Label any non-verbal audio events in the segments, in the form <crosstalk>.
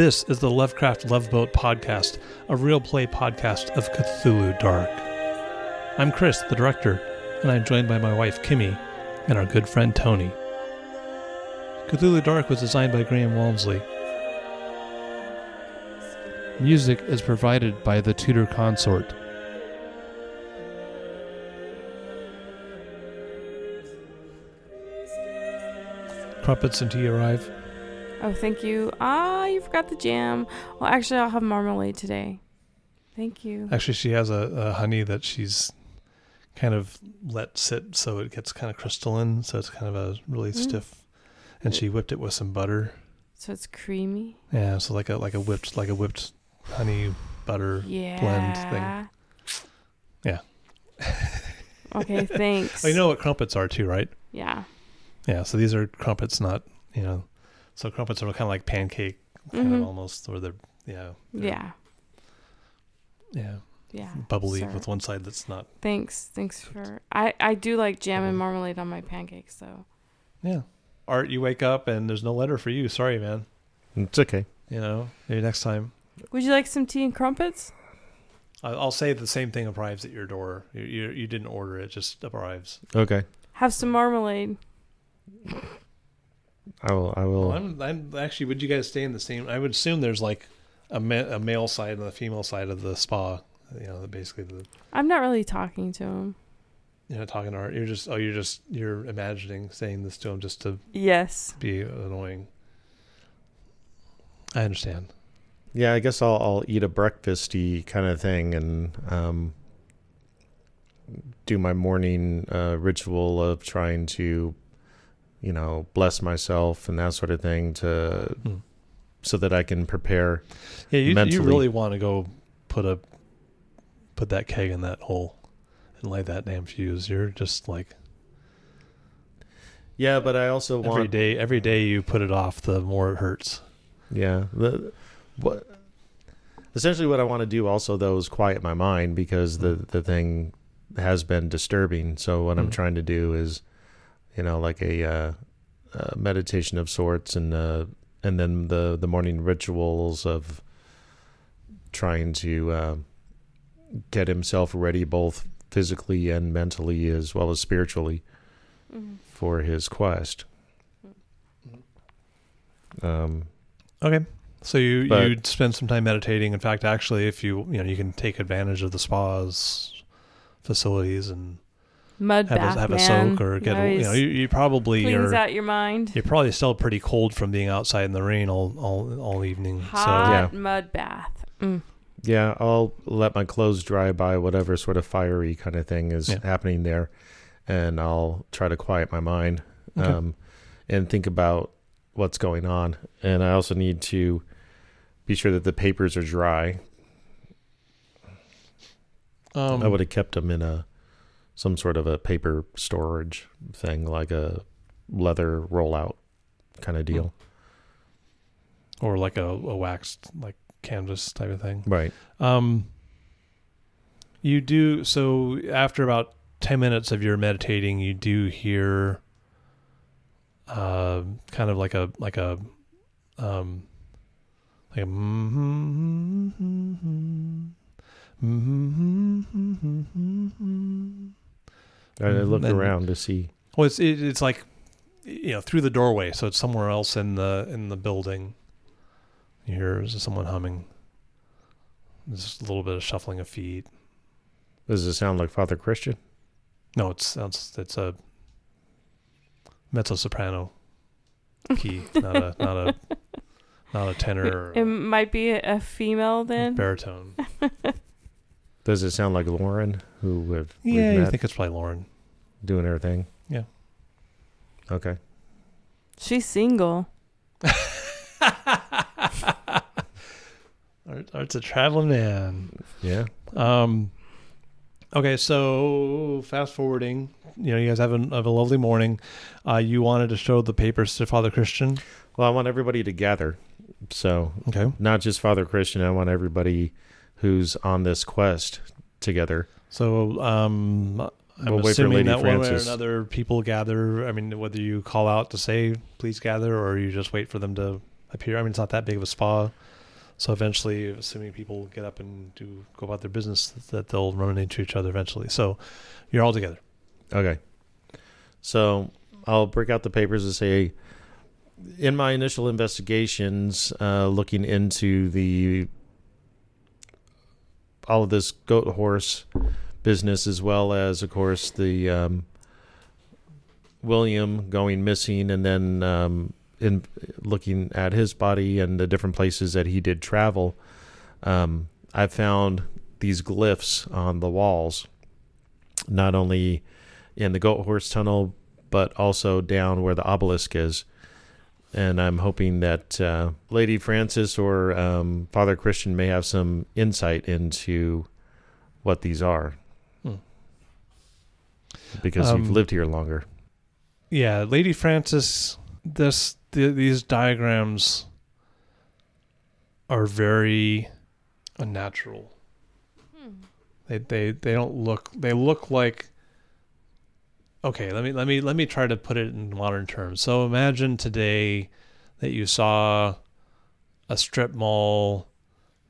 This is the Lovecraft Love Boat podcast, a real play podcast of Cthulhu Dark. I'm Chris, the director, and I'm joined by my wife Kimmy and our good friend Tony. Cthulhu Dark was designed by Graham Walmsley. Music is provided by the Tudor Consort. Crumpets and tea arrive. Oh, thank you. Ah, you forgot the jam. Well, actually, I'll have marmalade today. Thank you. Actually, she has a, a honey that she's kind of let sit so it gets kind of crystalline, so it's kind of a really Mm. stiff. And she whipped it with some butter. So it's creamy. Yeah, so like a like a whipped like a whipped honey butter. Yeah. Blend thing. Yeah. <laughs> okay, thanks. Oh, you know what crumpets are too, right? Yeah. Yeah, so these are crumpets, not you know. So crumpets are kind of like pancake, kind of Mhm. almost, or they're yeah, they're- Yeah. yeah, Yeah. bubbly Sir. with one side that's not. Thanks. Thanks for. I I do like jam and marmalade on my pancakes, though. Yeah, Art, you wake up and there's no letter for you. Sorry, man. It's okay. You know, maybe next time. Would you like some tea and crumpets? I- I'll say the same thing arrives at your door. You, you, you didn't order it; just arrives. Okay. Have some marmalade. I will. I will. Well, I'm, I'm actually. Would you guys stay in the same? I would assume there's like a, ma- a male side and a female side of the spa. You know, basically the I'm not really talking to him. you know talking to Art. You're just oh, you're just you're imagining saying this to him just to Yes. be annoying. I understand. yeah, I guess I'll I'll eat a breakfasty kind of thing and um, do my morning uh, ritual of trying to, you know, bless myself and that sort of thing to Hmm. so that I can prepare. Yeah, you you really want to go put a put that keg in that hole and light that damn fuse. You're just like Yeah, but I also every want day. Every day you put it off, the more it hurts. Yeah. The, what essentially what I want to do also though is quiet my mind because the the thing has been disturbing. So what I'm Mhm. trying to do is, you know, like a, uh, uh meditation of sorts, and uh, and then the the morning rituals of trying to uh, get himself ready both physically and mentally as well as spiritually Mhm. for his quest. Um, Okay. So you But- you spend some time meditating. In fact, actually, if you you know you can take advantage of the spas facilities and Mud have bath, a, have a soak or get a, you know you, you probably cleans are out your mind. you're probably still pretty cold from being outside in the rain all all all evening. Hot Yeah. mud bath. Mm. Yeah, I'll let my clothes dry by whatever sort of fiery kind of thing is Yeah. happening there, and I'll try to quiet my mind okay. um, and think about what's going on. And I also need to be sure that the papers are dry. um, I would have kept them in a some sort of a paper storage thing, like a leather rollout kind of deal. Hmm. or like a, a waxed like canvas type of thing. Right. Um, you do so after about ten minutes of your meditating, you do hear, uh, kind of like a like a, um, like a. Mm-hmm, mm-hmm, mm-hmm, I mm-hmm. I look And- around to see. Well, it's it, it's like, you know, through the doorway, so it's somewhere else in the in the building. You hear someone humming. There's a little bit of shuffling of feet. Does it sound like Father Christian? No, it's it's it's a mezzo soprano key, not a <laughs> not a not a tenor It or might be a, a female then. baritone. <laughs> Does it sound like Lauren, who we've, we've Yeah, you think it's probably Lauren. Doing her thing? Yeah. Okay. She's single. <laughs> Art, Art's a traveling man. Yeah. Um, okay, so fast forwarding, you know, you guys have a, have a lovely morning. Uh, you wanted to show the papers to Father Christian. Well, I want everybody to gather. So, Okay. not just Father Christian, I want everybody who's on this quest together. So, um, I'm We'll wait for assuming that one way or another people gather. I mean, whether you call out to say please gather or you just wait for them to appear. I mean, it's not that big of a spa. So eventually, assuming people get up and do go about their business, that they'll run into each other eventually. So you're all together. Okay. So I'll break out the papers and say, in my initial investigations, uh, looking into the all of this goat horse business, as well as, of course, the um, William going missing, and then um, in looking at his body and the different places that he did travel, um, I found these glyphs on the walls, not only in the Goat Horse Tunnel, but also down where the obelisk is. And I'm hoping that uh, Lady Francis or um, Father Christian may have some insight into what these are. Hmm. Because you've Um, lived here longer. Yeah, Lady Francis. This th- these diagrams are very unnatural. They they they don't look. They look like. Okay, let me let me let me try to put it in modern terms. So imagine today that you saw a strip mall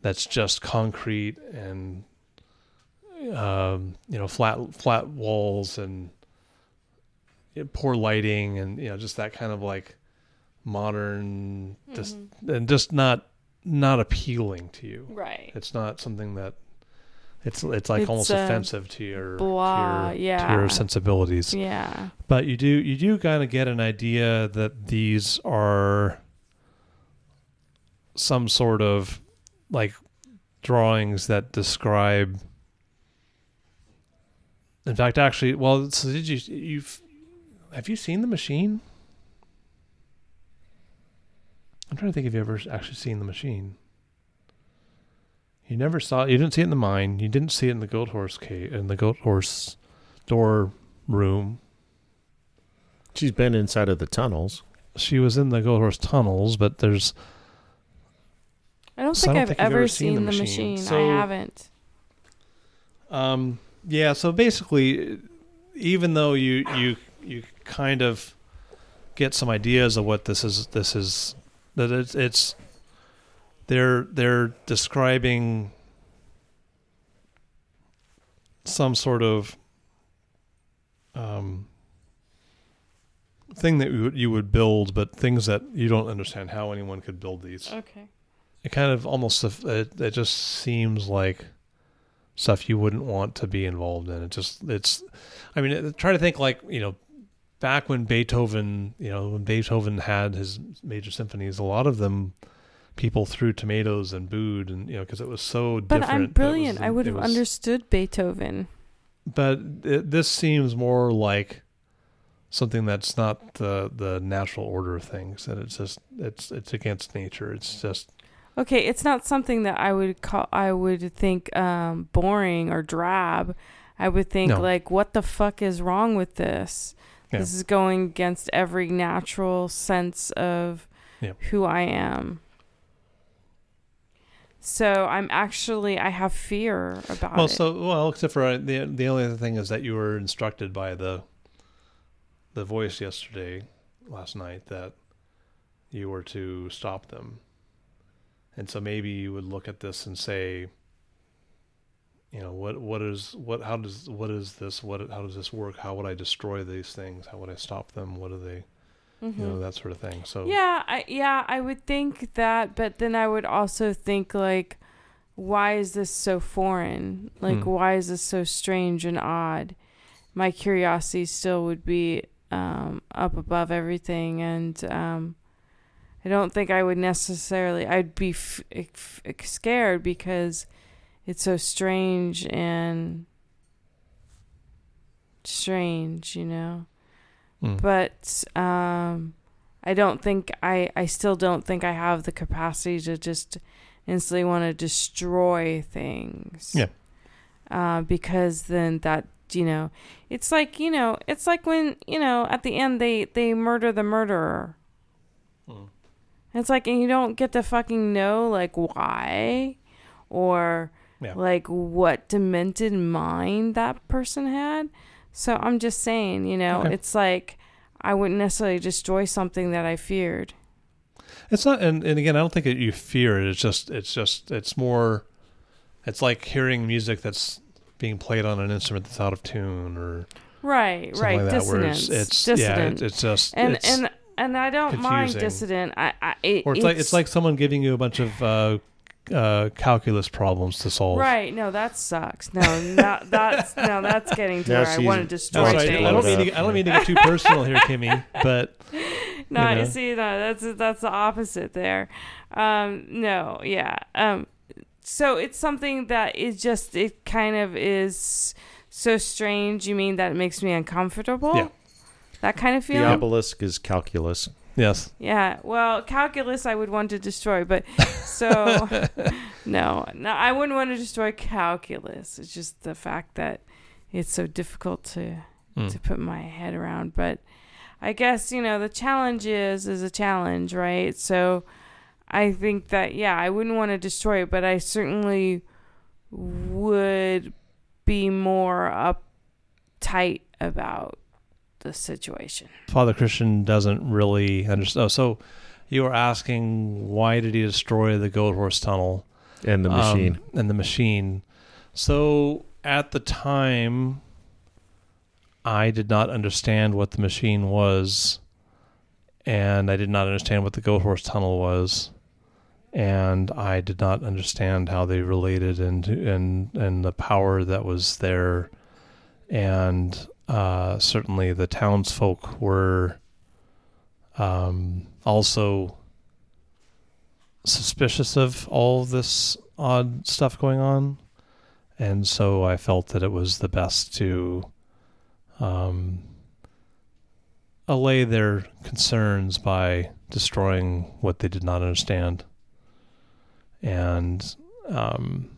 that's just concrete and um, you know flat flat walls and poor lighting and you know just that kind of like modern just and just not not appealing to you Right. it's not something that it's it's like It's, almost uh, offensive to your blah, to your, to your sensibilities Yeah. but you do you do kind of get an idea that these are some sort of like drawings that describe in fact actually well so did you you've have you seen the machine i'm trying to think if you ever actually seen the machine you never saw you didn't see it in the mine you didn't see it in the goat horse cave in the goat horse door room She's been inside of the tunnels. she was in the Goat Horse tunnels, but there's I don't So think I don't I've think ever ever seen, seen the the machine. machine. So- I haven't. um yeah, so basically even though you you you kind of get some ideas of what this is this is that it's it's they're they're describing some sort of um thing that you would, you would build but things that you don't understand how anyone could build these Okay. it kind of almost it, it just seems like stuff you wouldn't want to be involved in it just it's i mean try to think like you know back when beethoven you know when beethoven had his major symphonies a lot of them people threw tomatoes and booed and you know because it was so But different I'm that it was brilliant. I would have was- understood Beethoven. but it, this seems more like something that's not the the natural order of things and it's just it's it's against nature it's just Okay, it's not something that I would call I would think um boring or drab. I would think No. like what the fuck is wrong with this? Yeah. This is going against every natural sense of Yeah. who I am. So I'm actually I have fear about well it. so well except for uh, the the only other thing is that you were instructed by the the voice yesterday last night that you were to stop them and so maybe you would look at this and say you know what what is what how does what is this what how does this work how would i destroy these things how would i stop them what are they you know Mhm. that sort of thing so Yeah, I yeah, I would think that, but then I would also think like why is this so foreign? Like Hmm. why is this so strange and odd? My curiosity still would be um up above everything and um I don't think I would necessarily I'd be f- f- scared because it's so strange and strange, you know Mm. but um I don't think I I still don't think I have the capacity to just instantly want to destroy things. Yeah. Uh, because then that you know, it's like you know, it's like when you know at the end they they murder the murderer. Mm. It's like and you don't get to fucking know like why, or Yeah. like what demented mind that person had. So I'm just saying, you know, Okay. it's like I wouldn't necessarily destroy something that I feared. It's not, and, and again, I don't think that you fear it. It's just, it's just, it's more, it's like hearing music that's being played on an instrument that's out of tune or Right, right. like that. Where it's, Dissonance. it's yeah, it, it's just, and it's, and and I don't mind dissident. I, I it, or it's, like it's like someone giving you a bunch of uh, uh, calculus problems to solve. Right, no, that sucks. No, not, that's no, that's getting to Now where I want to destroy That's right. things. I don't mean to, I don't mean to get too personal here, Kimmy, but <laughs> No, you know. you see, no, that's that's the opposite there. Um, no, yeah. Um, so it's something that is just it kind of is so strange. You mean that it makes me uncomfortable? Yeah. That kind of The feeling. obelisk is calculus. yes, Yeah. Well, calculus I would want to destroy, but <laughs> so <laughs> no, no, I wouldn't want to destroy calculus. It's just the fact that it's so difficult to Mm. to put my head around. But I guess you know the challenge is is a challenge, right? So I think that yeah, I wouldn't want to destroy it, but I certainly would be more uptight about the situation. Father Christian doesn't really understand. Oh, so you were asking why did he destroy the goat horse tunnel? And the Um, machine. and the machine. So at the time, I did not understand what the machine was, and I did not understand what the goat horse tunnel was, and I did not understand how they related and and and the power that was there, and uh, certainly the townsfolk were um, also suspicious of all this odd stuff going on. And so I felt that it was the best to um, allay their concerns by destroying what they did not understand. And um,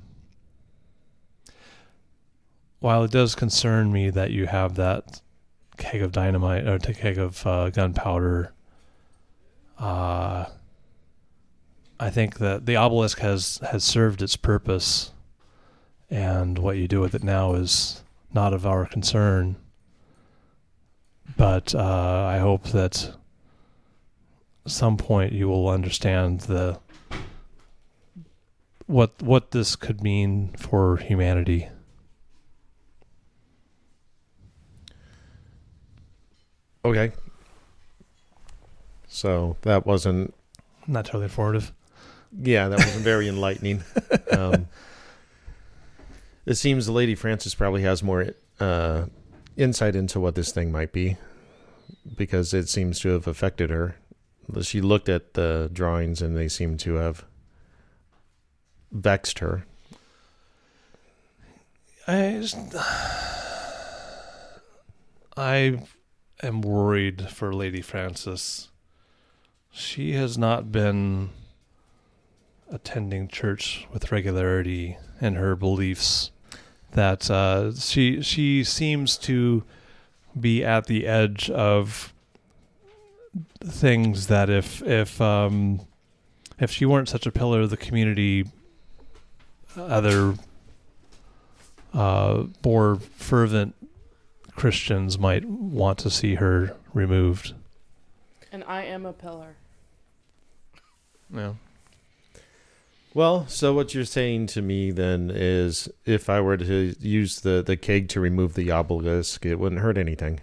while it does concern me that you have that keg of dynamite or keg of uh, gunpowder, uh, I think that the obelisk has has served its purpose, and what you do with it now is not of our concern. But uh, I hope that at some point you will understand the what what this could mean for humanity. Okay. So that wasn't. Not totally informative. Yeah, that wasn't very <laughs> enlightening. Um, it seems the Lady Francis probably has more uh, insight into what this thing might be, because it seems to have affected her. She looked at the drawings and they seem to have vexed her. I just, I am worried for Lady Francis. She has not been attending church with regularity and her beliefs. That uh, she she seems to be at the edge of things that if if um, if she weren't such a pillar of the community, other uh, more fervent Christians might want to see her removed. And I am a pillar. Yeah. Well, so what you're saying to me then is if I were to use the, the keg to remove the obelisk, it wouldn't hurt anything.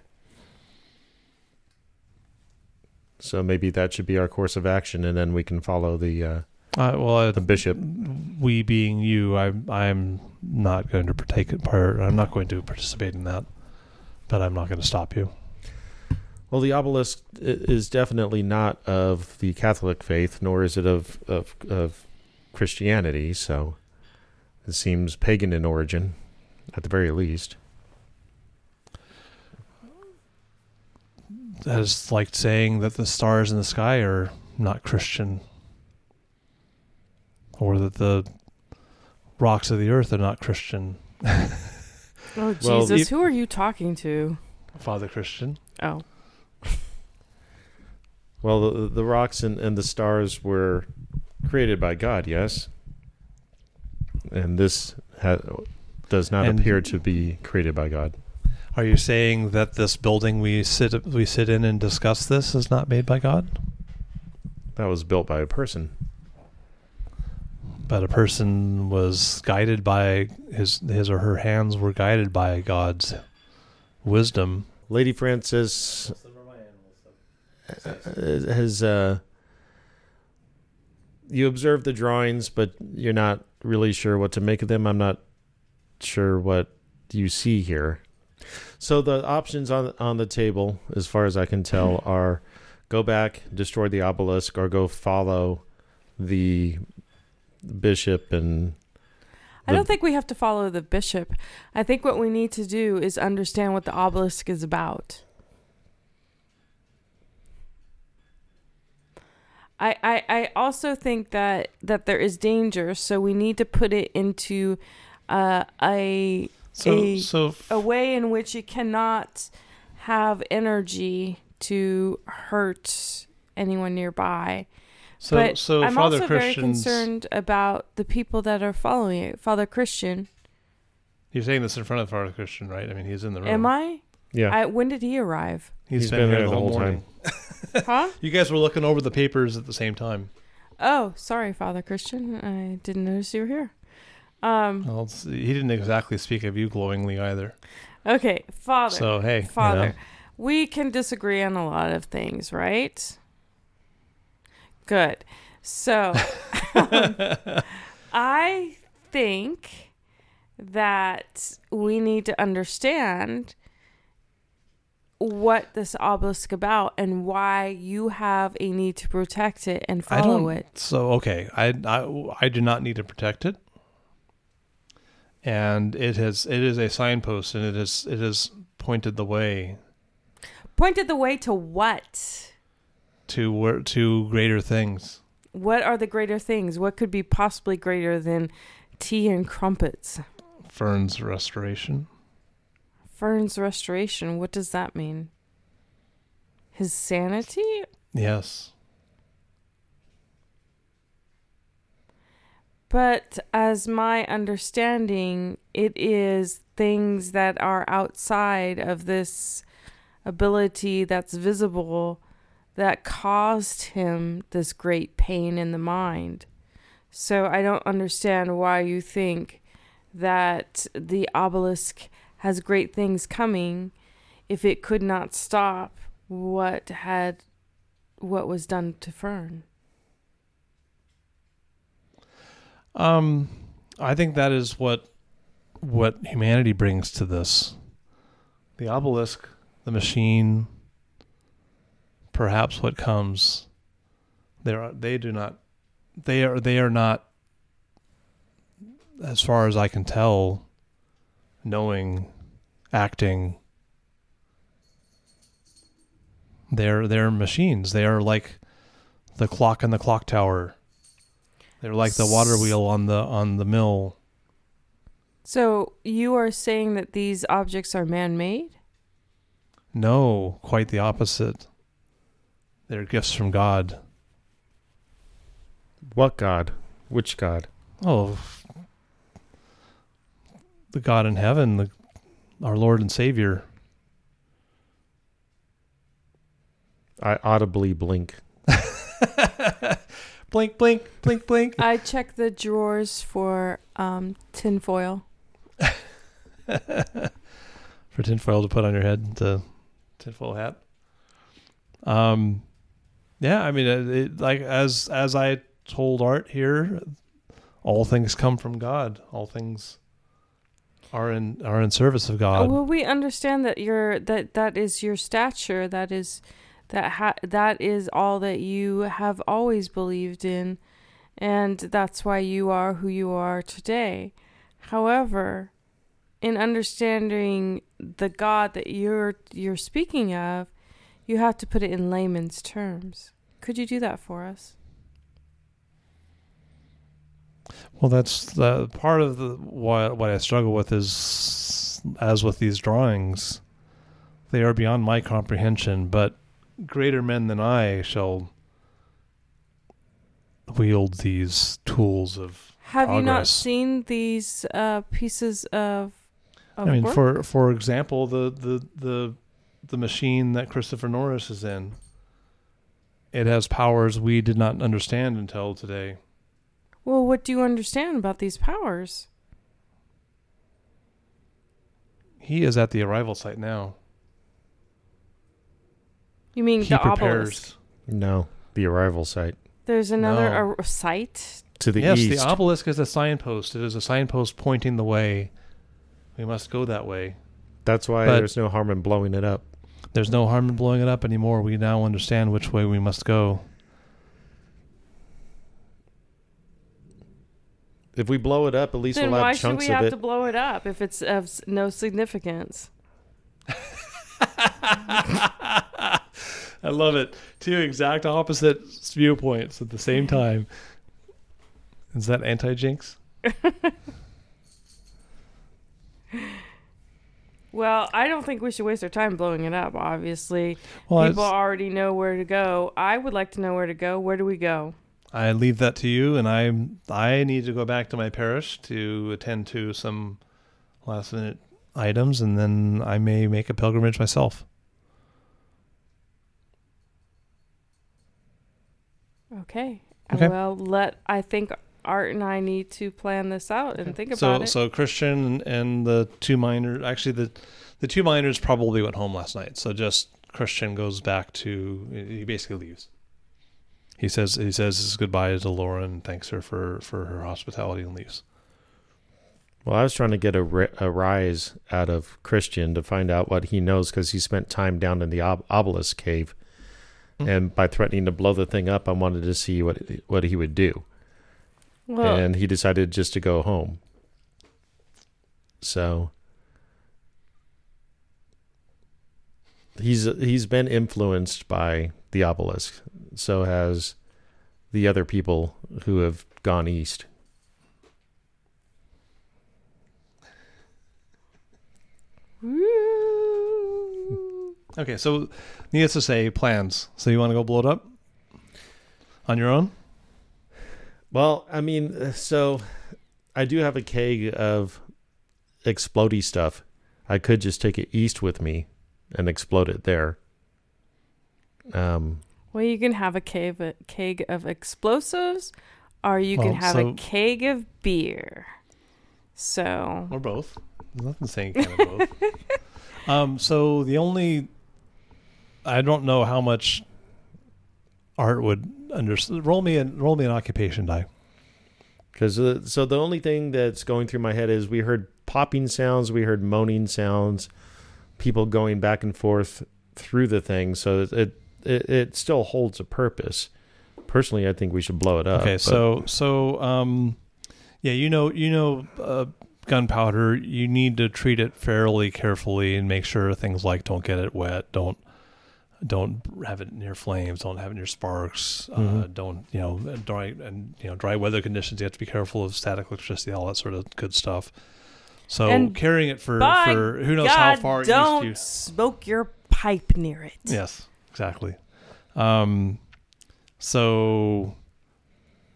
So maybe that should be our course of action, and then we can follow the uh, Uh, well, I, the bishop. we being you, I'm I'm not going to partake in part. I'm not going to participate in that, but I'm not going to stop you. Well, the obelisk is definitely not of the Catholic faith, nor is it of of, of Christianity. So it seems pagan in origin, at the very least. That is like saying that the stars in the sky are not Christian, or that the rocks of the earth are not Christian. <laughs> Oh Well, Jesus, if- who are you talking to? Father Christian. Oh, <laughs> Well, the, the rocks and, and the stars were created by God, yes. And this ha- does not And- appear to be created by God. Are you saying that this building we sit we sit in and discuss this is not made by God? that was built by a person. But a person was guided by his his or her hands were guided by God's wisdom. Lady Francis uh, has uh, you observe the drawings, but you're not really sure what to make of them. I'm not sure what you see here. So the options on on the table, as far as I can tell, <laughs> are go back, destroy the obelisk, or go follow the bishop and. I don't think we have to follow the bishop. I think what we need to do is understand what the obelisk is about. I, I, I also think that, that there is danger, so we need to put it into uh, a So A- so a way in which it cannot have energy to hurt anyone nearby. So but so I'm Father also very concerned about the people that are following it. Father Christian, You're saying this in front of Father Christian, right? I mean, he's in the room. am I? Yeah, I? When did he arrive? He's been, here the whole, time. <laughs> Huh? You guys were looking over the papers at the same time. Oh, sorry, Father Christian. I didn't notice you were here. Um. Well, he didn't exactly speak of you glowingly either. Okay, Father. So hey, you Father, know. we can disagree on a lot of things, right? Good. So, <laughs> um, I think that we need to understand what this obelisk about and why you have a need to protect it and follow it. So okay, I, I I do not need to protect it, and it has it is a signpost, and it is it has pointed the way Pointed the way to what? To where to greater things. What are the greater things? What could be possibly greater than tea and crumpets? Fern's restoration. Fern's restoration, what does that mean? His sanity? Yes. But as my understanding, it is things that are outside of this ability that's visible that caused him this great pain in the mind. So I don't understand why you think that the obelisk has great things coming if it could not stop what had what was done to Fern. Um, I think that is what what humanity brings to this. The obelisk, the machine, perhaps what comes. There, are, they do not. They are. They are not. As far as I can tell, knowing, acting. They're they're machines. They are like the clock in the clock tower. They're like the water wheel on the on the mill. So you are saying that these objects are man-made? No, quite the opposite. They're gifts from God. what God? Which God? Oh, the God in heaven, the, our Lord and Savior. I audibly blink. <laughs> blink, blink, blink, blink. I check the drawers for um, tinfoil. <laughs> For tinfoil to put on your head, the tinfoil hat. Um, yeah, I mean, it, it, like as as I told Art here, all things come from God. All things are in are in service of God. well, we understand that your that that is your stature. That is that ha- that is all that you have always believed in, and that's why you are who you are today. However, in understanding the God that you're you're speaking of, you have to put it in layman's terms. Could you do that for us? Well, that's the part of the what what I struggle with is as with these drawings, they are beyond my comprehension. But greater men than I shall wield these tools of. Have you not seen these uh, pieces of? of I mean, work? for for example, the the the the machine that Christopher Norris is in. it has powers we did not understand until today. Well, what do you understand about these powers? He is at the arrival site now. You mean He the prepares. obelisk? No, the arrival site There's another No. a, site. to the yes, east. the obelisk is a signpost. It is a signpost pointing the way. We must go that way. That's why but- there's no harm in blowing it up. There's no harm in blowing it up anymore. We now understand which way we must go. If we blow it up, at least Then we'll why have should chunks we of have to blow it up if it's of no significance? <laughs> I love it. Two exact opposite viewpoints at the same time. Is that anti jinx? <laughs> Well, I don't think we should waste our time blowing it up. Obviously, Well, people it's- already know where to go. I would like to know where to go. Where do we go? I leave that to you, and I I need to go back to my parish to attend to some last minute items, and then I may make a pilgrimage myself. Okay. Okay. Well, let I think Art and I need to plan this out and think so about it. so Christian and, and the two minors actually the the two minors probably went home last night. So just Christian goes back to he basically leaves. He says he says his goodbye to Laura and thanks her for for her hospitality and leaves. Well, I was trying to get a, ri- a rise out of Christian to find out what he knows because he spent time down in the ob- obelisk cave, Hmm. and by threatening to blow the thing up, I wanted to see what what he would do, well, and he decided just to go home. So he's he's been influenced by the obelisk. So has the other people who have gone east. Okay, so needless to say, plans. So you want to go blow it up on your own? Well, I mean, uh, so I do have a keg of explodey stuff. I could just take it east with me and explode it there. Um, Well, you can have a cave, a keg of explosives, or you can have so- a keg of beer. So, Or both. There's nothing saying you can have both. <laughs> um, so the only I don't know how much art would understand. Roll me an roll me an occupation die. because uh, so the only thing that's going through my head is we heard popping sounds, we heard moaning sounds, people going back and forth through the thing. So it it, it still holds a purpose. Personally, I think we should blow it up. okay, but- so so um, yeah, you know you know uh, gunpowder. You need to treat it fairly carefully and make sure things like don't get it wet, don't don't have it near flames, don't have it near sparks, uh, Mhm. don't you know dry and you know dry weather conditions. You have to be careful of static electricity, all that sort of good stuff. So And carrying it for for who knows how far don't east smoke your pipe near it. yes exactly. Um, so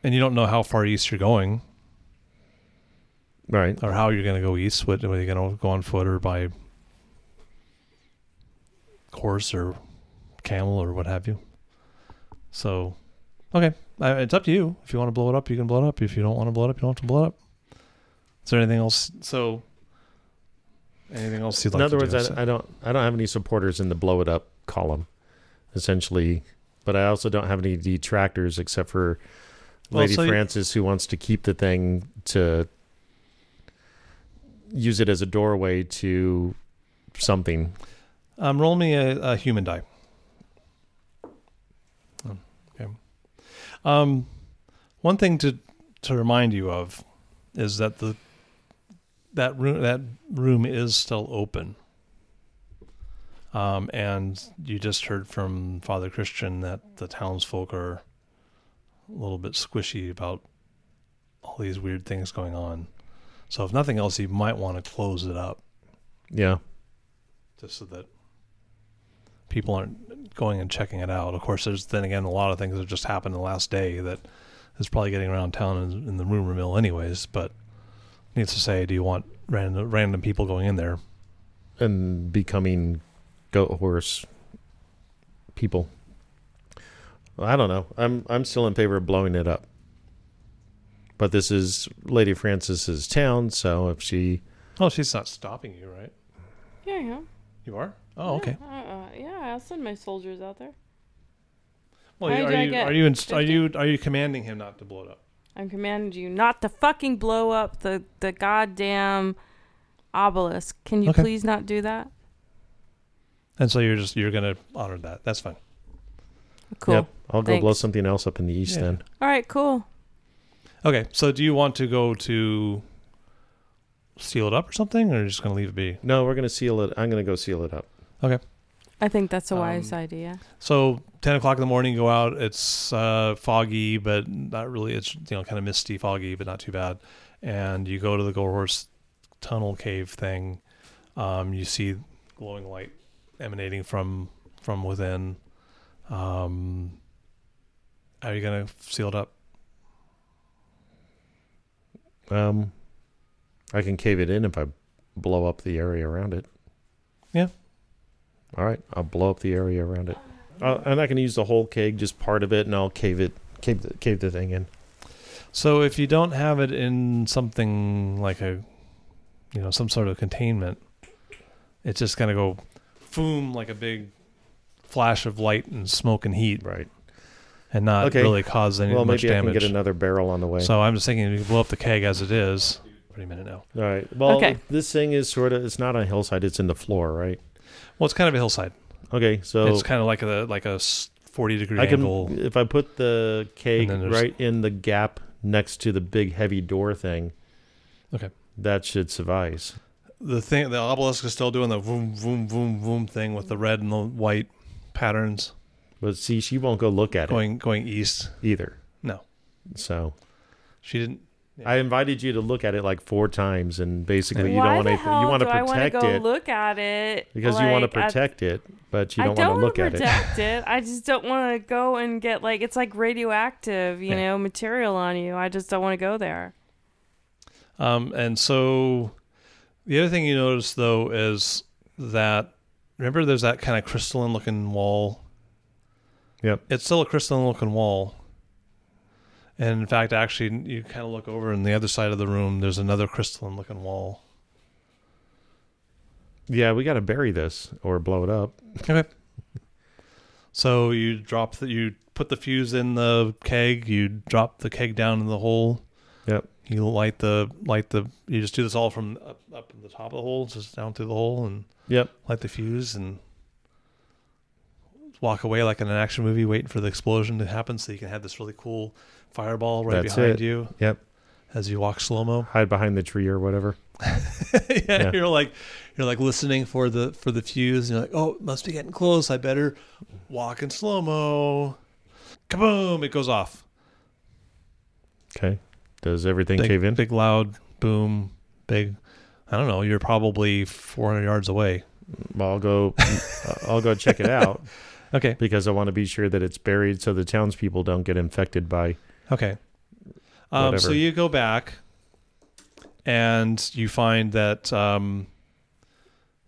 and you don't know how far east you're going right. or how you're going to go east. What whether you're going to go on foot or by horse or camel or what have you. So, okay, uh, it's up to you. If you want to blow it up, you can blow it up. If you don't want to blow it up, you don't have to blow it up. Is there anything else? So, anything else you'd like in other words, do? I, I don't I don't have any supporters in the blow it up column, essentially, but I also don't have any detractors except for Well, Lady so you- Francis, who wants to keep the thing to use it as a doorway to something. Um, roll me a, a human die. Oh, okay. Um, one thing to to remind you of is that the that room that room is still open. Um, and you just heard from Father Christian that the townsfolk are a little bit squishy about all these weird things going on. So if nothing else, you might want to close it up Yeah, just so that people aren't going and checking it out. Of course, there's then again a lot of things that just happened the last day that is probably getting around town in, in the rumor mill, anyways. But needs to say, do you want random random people going in there? and becoming goat horse people. Well, I don't know. I'm I'm still in favor of blowing it up. But this is Lady Francis's town, so if she Oh, she's not stopping you, right? Yeah, yeah. You are. Oh, okay. Yeah, uh, uh, yeah, I'll send my soldiers out there. Well, How you- are you are you inst- are you are you commanding him not to blow it up? I'm commanding you not to fucking blow up the the goddamn obelisk. Can you Okay. please not do that? And so you're just you're gonna honor that. That's fine. Cool. Yep, I'll go blow something else up in the east Yeah. then. All right, cool. Okay. So do you want to go to seal it up or something, or are you just gonna leave it be? No, we're gonna seal it. I'm gonna go seal it up. I think that's a wise Um, idea. So ten o'clock in the morning, you go out. It's uh, foggy, but not really. It's you know kind of misty, foggy, but not too bad. And you go to the Goat Horse Tunnel Cave thing. Um, you see glowing light emanating from from within. Um, are you gonna seal it up? Um, I can cave it in if I blow up the area around it. Yeah. All right, I'll blow up the area around it. i I'm not gonna use the whole keg, just part of it, and I'll cave it, cave the, cave the thing in. So if you don't have it in something like a, you know, some sort of containment, it's just gonna go, boom, like a big flash of light and smoke and heat, Right. and not Okay. really cause any well, much maybe I can damage. get another barrel on the way. So I'm just thinking, you can blow up the keg as it is. Pretty minute now. All right. Well, Okay. this thing is sort of. It's not on a hillside. It's in the floor, right? Well, it's kind of a hillside. Okay. So it's kind of like a like a 40 degree I can, angle. if I put the cake And then there's- right in the gap next to the big heavy door thing. Okay. That should suffice. The thing, the obelisk is still doing the boom, boom, boom, boom thing with the red and the white patterns But see, she won't go look at it. going going east. either. No. So She didn't. Yeah. I invited you to look at it like four times, and basically you Why don't want to. You want to do I wanna protect go it look at it because you want to like, at- protect it, but you don't, don't want to look wanna at it. protect <laughs> it. I just don't want to go and get like it's like radioactive, you Yeah. know, material on you. I just don't want to go there. Um, and so the other thing you notice though is that remember there's that kind of crystalline looking wall. Yep. It's still a crystalline looking wall. And in fact, actually, you kind of look over on the other side of the room. There's another crystalline looking wall. Yeah, we got to bury this or blow it up. Okay. So you drop the you put the fuse in the keg. You drop the keg down in the hole. Yep. You light the light the. You just do this all from up up at the top of the hole, just down through the hole, and Yep. light the fuse and walk away like in an action movie, waiting for the explosion to happen, so you can have this really cool fireball right That's behind it. you. Yep. As you walk slow mo. Hide behind the tree or whatever. <laughs> yeah, Yeah. you're like you're like listening for the for the fuse. And you're like, oh, must be getting close. I better walk in slow mo. Kaboom! It goes off. Okay. Does everything Big, cave in? big loud boom. Big. I don't know. You're probably 400 yards away. Well, I'll go. <laughs> I'll go check it out <laughs> Okay. because I want to be sure that it's buried so the townspeople don't get infected by. Okay. Um, so you go back, and you find that um,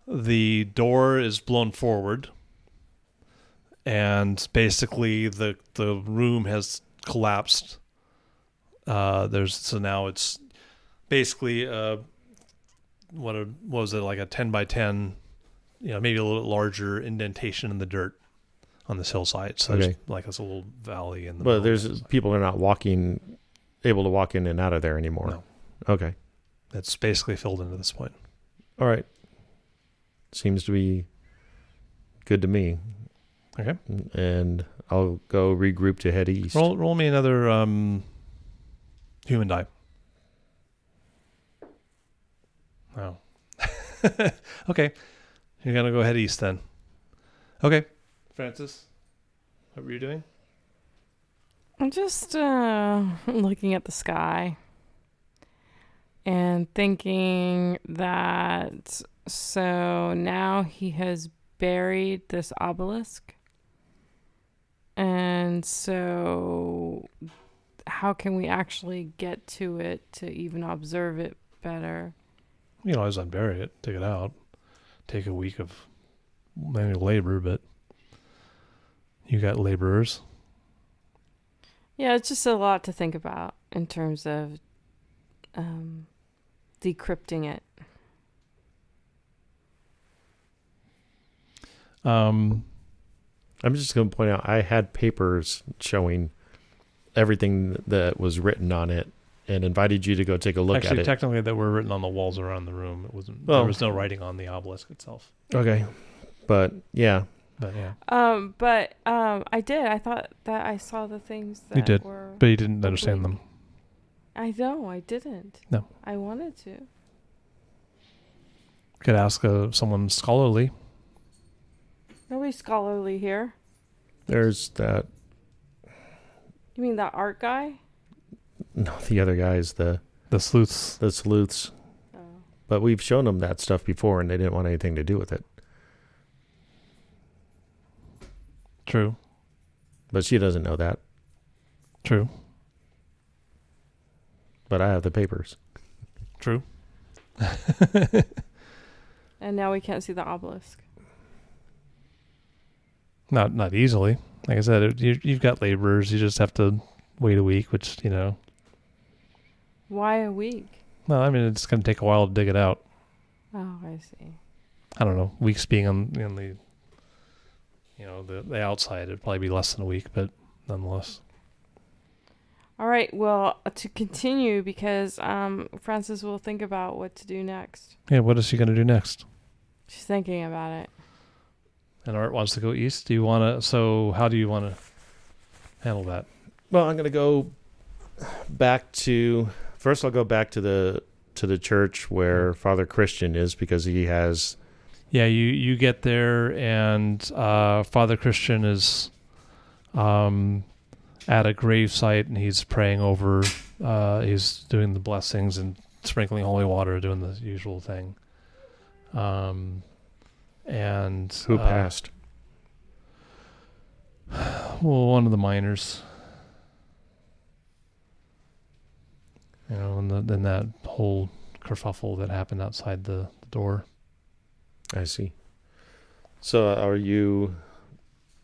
the door is blown forward, and basically the the room has collapsed. Uh, there's so now it's basically uh, what, a, what was it like a ten by ten, you know, maybe a little bit larger indentation in the dirt on this hillside. So there's Okay. like this little valley in the. Well, of there's the people are not walking, able to walk in and out of there anymore. No. Okay. that's basically filled into this point. All right. Seems to be good to me. Okay. And I'll go regroup to head east. Roll roll me another um human die. Oh. <laughs> okay. You're gonna go head east then. Okay. Francis. What were you doing? I'm just uh, <laughs> looking at the sky and thinking that so now he has buried this obelisk. And so, how can we actually get to it to even observe it better? You can always unbury it, take it out. Take a week of manual labor, but you got laborers. Yeah, it's just a lot to think about in terms of um, decrypting it. Um, I'm just going to point out I had papers showing everything that was written on it and invited you to go take a look actually, at it. technically, that were written on the walls around the room. It wasn't. Well- there was no writing on the obelisk itself. okay. But yeah, But yeah, Um, but um, I did. I thought that I saw the things that You did. were. but you didn't understand them. I know I didn't. No. I wanted to. Could ask uh, someone scholarly. Nobody's scholarly here. there's that. You mean that art guy? No, the other guys, the The sleuths. the sleuths. Oh. But we've shown them that stuff before, and they didn't want anything to do with it. True. But she doesn't know that. True. But I have the papers. True. <laughs> And now we can't see the obelisk. Not not easily. Like I said, it, you, you've got laborers. You just have to wait a week, which you know. Why a week? Well, I mean, it's going to take a while to dig it out. Oh, I see. I don't know. Weeks being on, on the, you know, the the outside, it'd probably be less than a week, but nonetheless. All right. Well, uh, to continue, because um, Francis will think about what to do next. Yeah. What is she going to do next? She's thinking about it. And Art wants to go east. Do you want to? So, how do you want to handle that? Well, I'm going to go back to first. I'll go back to the to the church where Father Christian is because he has Yeah, you you get there, and uh, Father Christian is um, at a grave site, and he's praying over. Uh, he's doing the blessings and sprinkling holy water, doing the usual thing. Um, and who uh, passed. Well, one of the miners. You know, and the, then that whole kerfuffle that happened outside the, the door. I see. So, are you?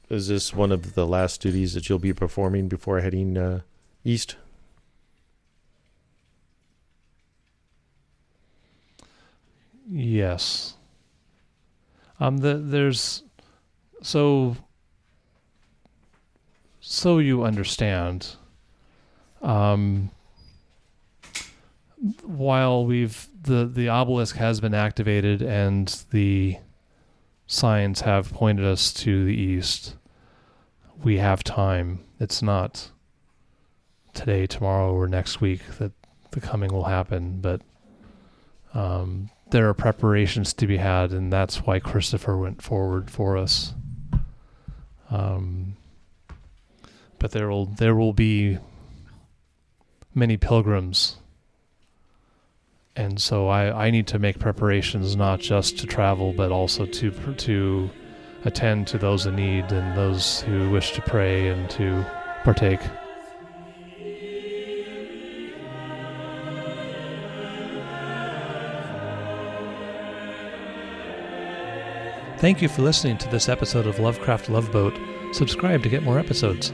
Is this one of the last duties that you'll be performing before heading uh, east? Yes. Um. The, there's so so you understand. Um. While we've the the obelisk has been activated and the signs have pointed us to the east, we have time. It's not today, tomorrow, or next week that the coming will happen, but um, there are preparations to be had, and that's why Christopher went forward for us. Um, but there will there will be many pilgrims, and so I, I need to make preparations not just to travel, but also to to attend to those in need and those who wish to pray and to partake. Thank you for listening to this episode of Lovecraft Love Boat. Subscribe to get more episodes.